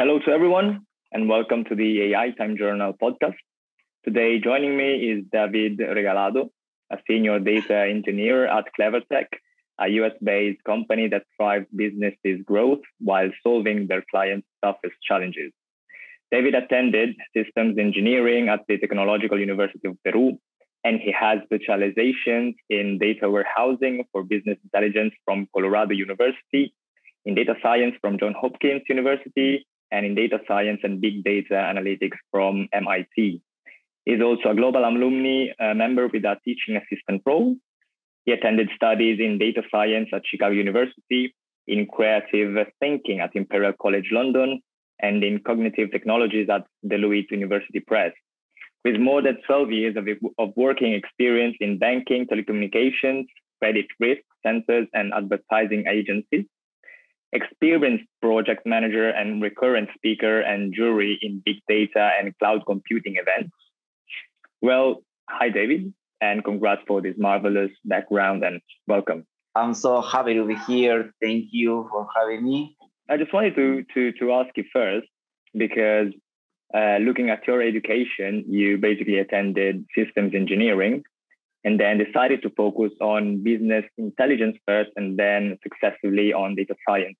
Hello to everyone, and welcome to the AI Time Journal podcast. Today, joining me is David Regalado, a senior data engineer at Clevertech, a US based company that drives businesses' growth while solving their clients' toughest challenges. David attended systems engineering at the Technological University of Peru, and he has specializations in data warehousing for business intelligence from Colorado University, in data science from Johns Hopkins University, and in data science and big data analytics from MIT. He's also a global alumni member with a teaching assistant role. He attended studies in data science at Chicago University, in creative thinking at Imperial College London, and in cognitive technologies at the Deloitte University Press. With more than 12 years of, of working experience in banking, telecommunications, credit risk centers, and advertising agencies, experienced project manager and recurrent speaker and jury in big data and cloud computing events. Well, hi, David, and congrats for this marvelous background and welcome. I'm so happy to be here. Thank you for having me. I just wanted to, to, to ask you first, because uh, looking at your education, you basically attended systems engineering and then decided to focus on business intelligence first and then successively on data science.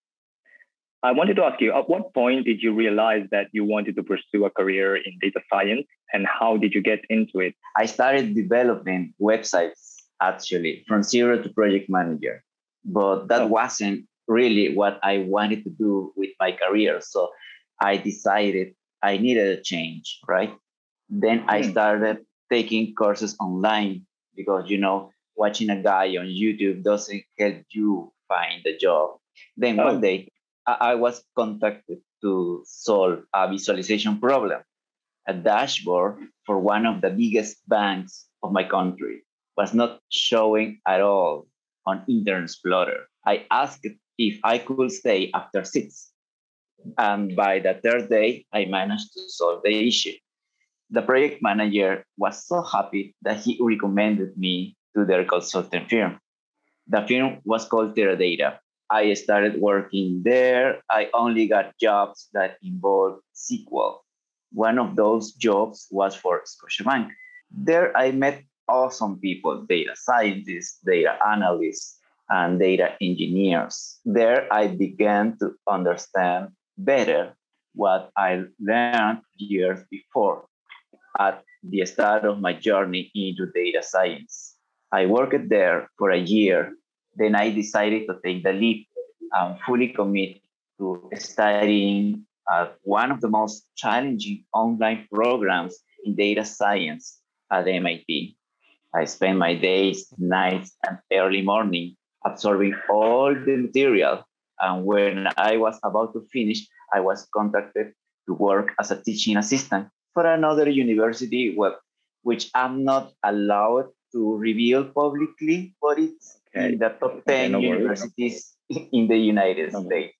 I wanted to ask you, at what point did you realize that you wanted to pursue a career in data science and how did you get into it? I started developing websites actually from zero to project manager, but that oh. wasn't really what I wanted to do with my career. So I decided I needed a change, right? Then I hmm. started taking courses online because, you know, watching a guy on YouTube doesn't help you find a job. Then oh. one day I was contacted to solve a visualization problem. A dashboard for one of the biggest banks of my country was not showing at all on Internet Explorer. I asked if I could stay after six. And by the third day, I managed to solve the issue. The project manager was so happy that he recommended me to their consulting firm. The firm was called Teradata. I started working there. I only got jobs that involved SQL. One of those jobs was for Scotiabank. There I met awesome people, data scientists, data analysts, and data engineers. There I began to understand better what I learned years before at the start of my journey into data science. I worked there for a year then I decided to take the leap and fully commit to studying at one of the most challenging online programs in data science at MIT. I spent my days, nights, and early morning absorbing all the material. And when I was about to finish, I was contacted to work as a teaching assistant for another university, which I'm not allowed to reveal publicly, but it's okay. in the top 10 okay, no universities in the United okay. States.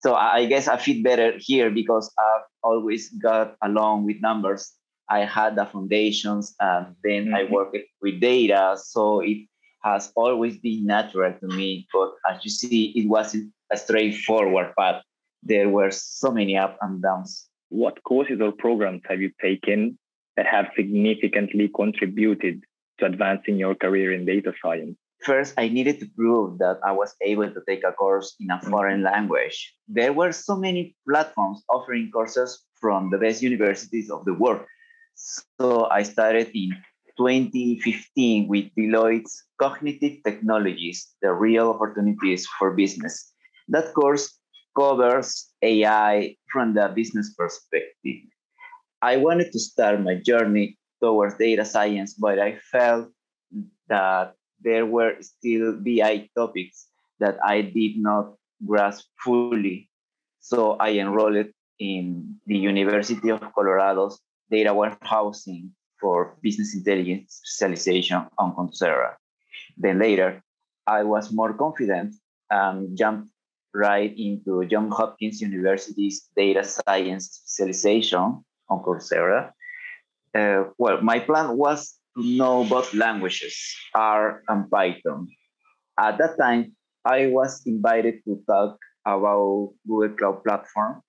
So I guess I fit better here because I've always got along with numbers. I had the foundations and then mm-hmm. I worked with data. So it has always been natural to me. But as you see, it wasn't a straightforward path. There were so many ups and downs. What courses or programs have you taken that have significantly contributed to advancing your career in data science? First, I needed to prove that I was able to take a course in a mm-hmm. foreign language. There were so many platforms offering courses from the best universities of the world. So I started in 2015 with Deloitte's Cognitive Technologies, the real opportunities for business. That course covers AI from the business perspective. I wanted to start my journey towards data science, but I felt that there were still BI topics that I did not grasp fully. So I enrolled in the University of Colorado's data warehousing for business intelligence specialization on Coursera. Then later, I was more confident and jumped right into Johns Hopkins University's data science specialization on Coursera. Uh, well, my plan was to know both languages, R and Python. At that time, I was invited to talk about Google Cloud Platform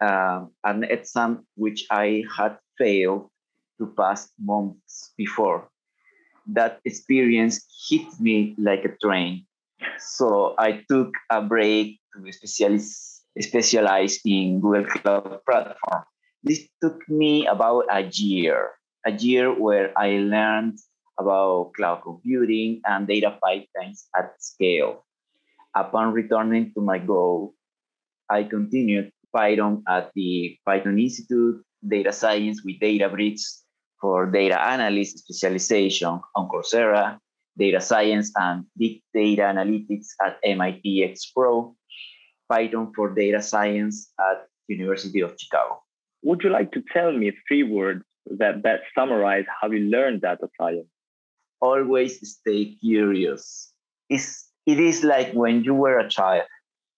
uh, an exam which I had failed to pass months before. That experience hit me like a train. So I took a break to specialize, specialize in Google Cloud Platform. This took me about a year, a year where I learned about cloud computing and data pipelines at scale. Upon returning to my goal, I continued Python at the Python Institute, data science with Databricks for data analyst specialization on Coursera, data science and big data analytics at MIT X Pro, Python for data science at University of Chicago. Would you like to tell me three words that best summarize how you learned data science? Always stay curious. It's, it is like when you were a child,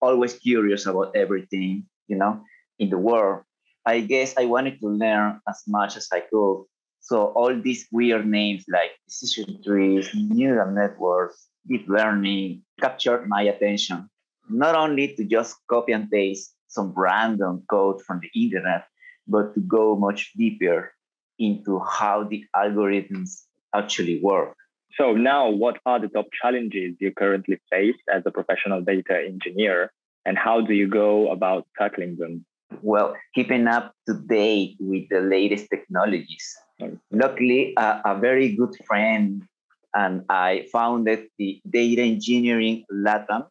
always curious about everything, you know, in the world. I guess I wanted to learn as much as I could. So all these weird names like decision trees, neural networks, deep learning captured my attention. Not only to just copy and paste some random code from the internet, but to go much deeper into how the algorithms actually work. So now what are the top challenges you currently face as a professional data engineer and how do you go about tackling them? Well, keeping up to date with the latest technologies. Luckily, uh, a very good friend and I founded the Data Engineering LATAM,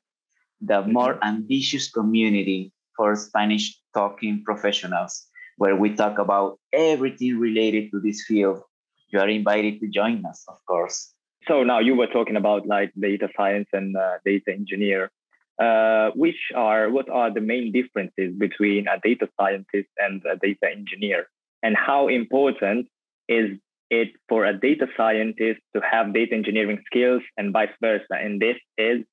the mm-hmm. more ambitious community for Spanish talking professionals, where we talk about everything related to this field. You are invited to join us, of course. So now you were talking about like data science and uh, data engineer. Uh, which are what are the main differences between a data scientist and a data engineer, and how important is it for a data scientist to have data engineering skills and vice versa? And this is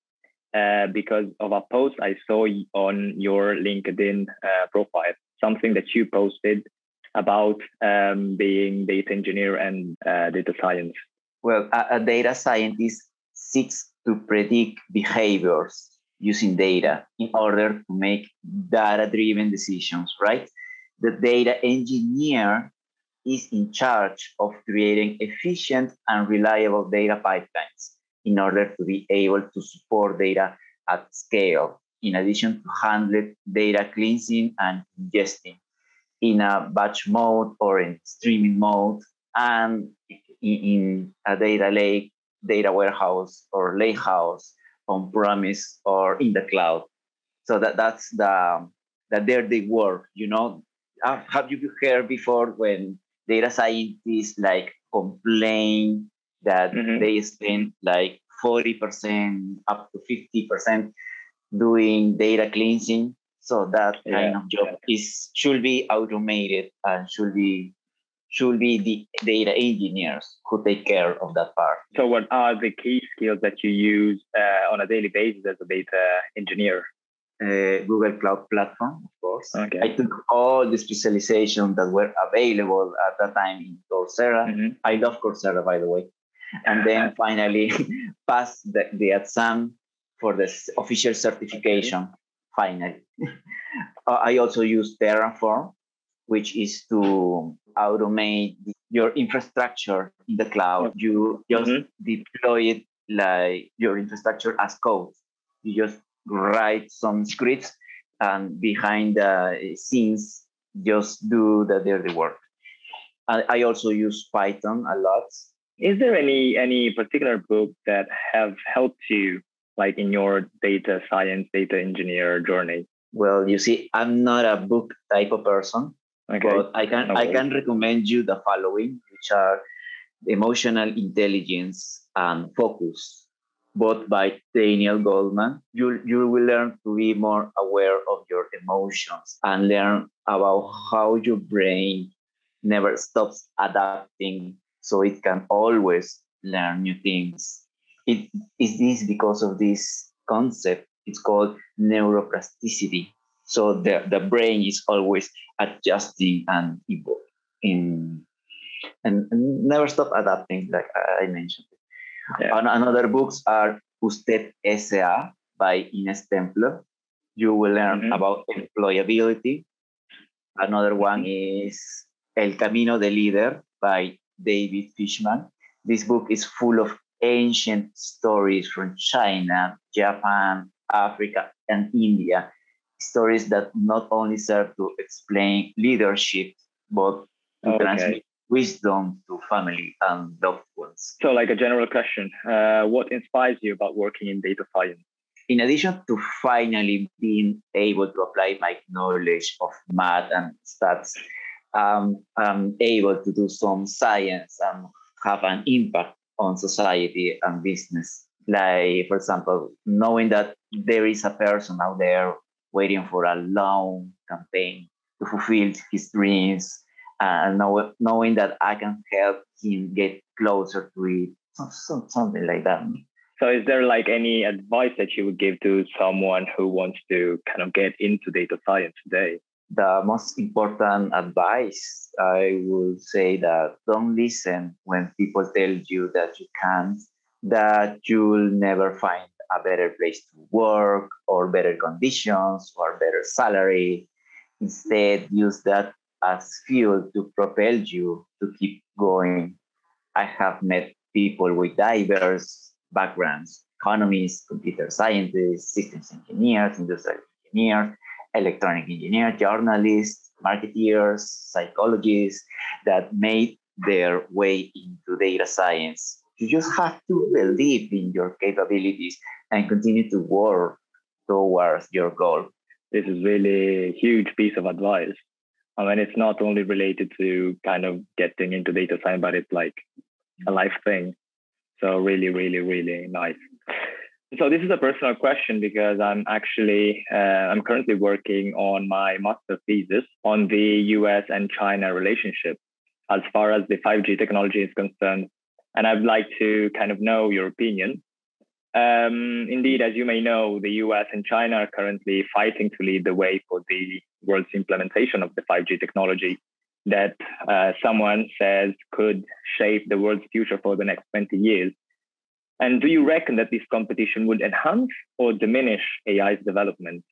uh, because of a post I saw on your LinkedIn uh, profile, something that you posted about um, being data engineer and uh, data science. Well, a, a data scientist seeks to predict behaviors using data in order to make data driven decisions, right? The data engineer is in charge of creating efficient and reliable data pipelines in order to be able to support data at scale, in addition to handle data cleansing and ingesting in a batch mode or in streaming mode and in a data lake, data warehouse, or lakehouse on premise or in the cloud. So that that's the that they're work. You know, have you heard before when data scientists like complain that mm-hmm. they spend like 40% up to 50% doing data cleansing so that yeah. kind of job is should be automated and should be should be the data engineers who take care of that part. So, what are the key skills that you use uh, on a daily basis as a data engineer? Uh, Google Cloud Platform, of course. Okay. I took all the specialization that were available at that time in Coursera. Mm-hmm. I love Coursera, by the way. And then finally passed the, the exam for the official certification. Okay. Finally, uh, I also use Terraform, which is to automate your infrastructure in the cloud. You just mm-hmm. deploy it like your infrastructure as code. You just write some scripts and behind the scenes just do the dirty work. I, I also use Python a lot. Is there any any particular book that have helped you like in your data science, data engineer journey? Well, you see, I'm not a book type of person. Okay. But I can okay. I can recommend you the following, which are emotional intelligence and focus, both by Daniel Goleman. You you will learn to be more aware of your emotions and learn about how your brain never stops adapting, so it can always learn new things. It is this because of this concept. It's called neuroplasticity so the, the brain is always adjusting and evolving in and, and never stop adapting, like I mentioned. Yeah. And another books are Usted SA by Ines Temple. You will learn mm-hmm. about employability, Another one is El Camino del Líder by David Fischman. This book is full of ancient stories from China, Japan, Africa, and India. Stories that not only serve to explain leadership, but to okay. transmit wisdom to family and loved ones. So, like a general question, uh, what inspires you about working in data science? In addition to finally being able to apply my knowledge of math and stats, um, I'm able to do some science and have an impact on society and business. Like, for example, knowing that there is a person out there waiting for a long campaign to fulfill his dreams, uh, and know, knowing that I can help him get closer to it, something like that. So, is there like any advice that you would give to someone who wants to kind of get into data science today? The most important advice I would say that don't listen when people tell you that you can't, that you'll never find a better place to work or better conditions or better salary. Instead, use that as fuel to propel you to keep going. I have met people with diverse backgrounds economists, computer scientists, systems engineers, industrial engineers, electronic engineer, journalists, marketeers, psychologists that made their way into data science. You just have to believe in your capabilities and continue to work towards your goal. This is really a huge piece of advice. I mean, it's not only related to kind of getting into data science, but it's like a life thing. So really, really, really nice. So this is a personal question because I'm actually uh, I'm currently working on my master thesis on the U.S. and China relationship as far as the 5G technology is concerned, and I'd like to kind of know your opinion. Um, indeed, as you may know, the U.S. and China are currently fighting to lead the way for the world's implementation of the 5G technology that uh, someone says could shape the world's future for the next 20 years. And do you reckon that this competition would enhance or diminish AI's development?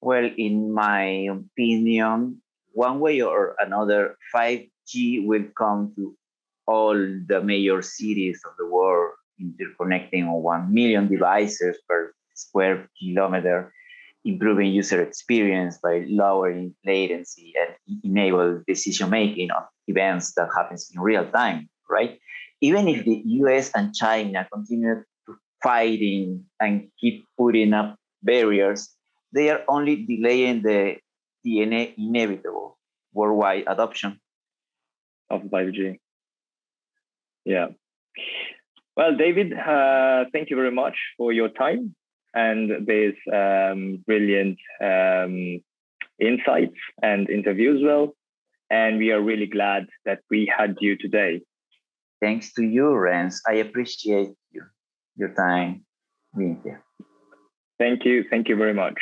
Well, in my opinion, one way or another, 5G will come to all the major cities of the world, interconnecting 1 million devices per square kilometer improving user experience by lowering latency and enable decision making on events that happens in real time, right? Even if the US and China continue to fighting and keep putting up barriers, they are only delaying the, the inevitable worldwide adoption of 5G. Yeah. Well, David, uh, thank you very much for your time and these um, brilliant um, insights and interviews well. And we are really glad that we had you today. Thanks to you, Renz. I appreciate you, your time being here. Thank you. Thank you very much.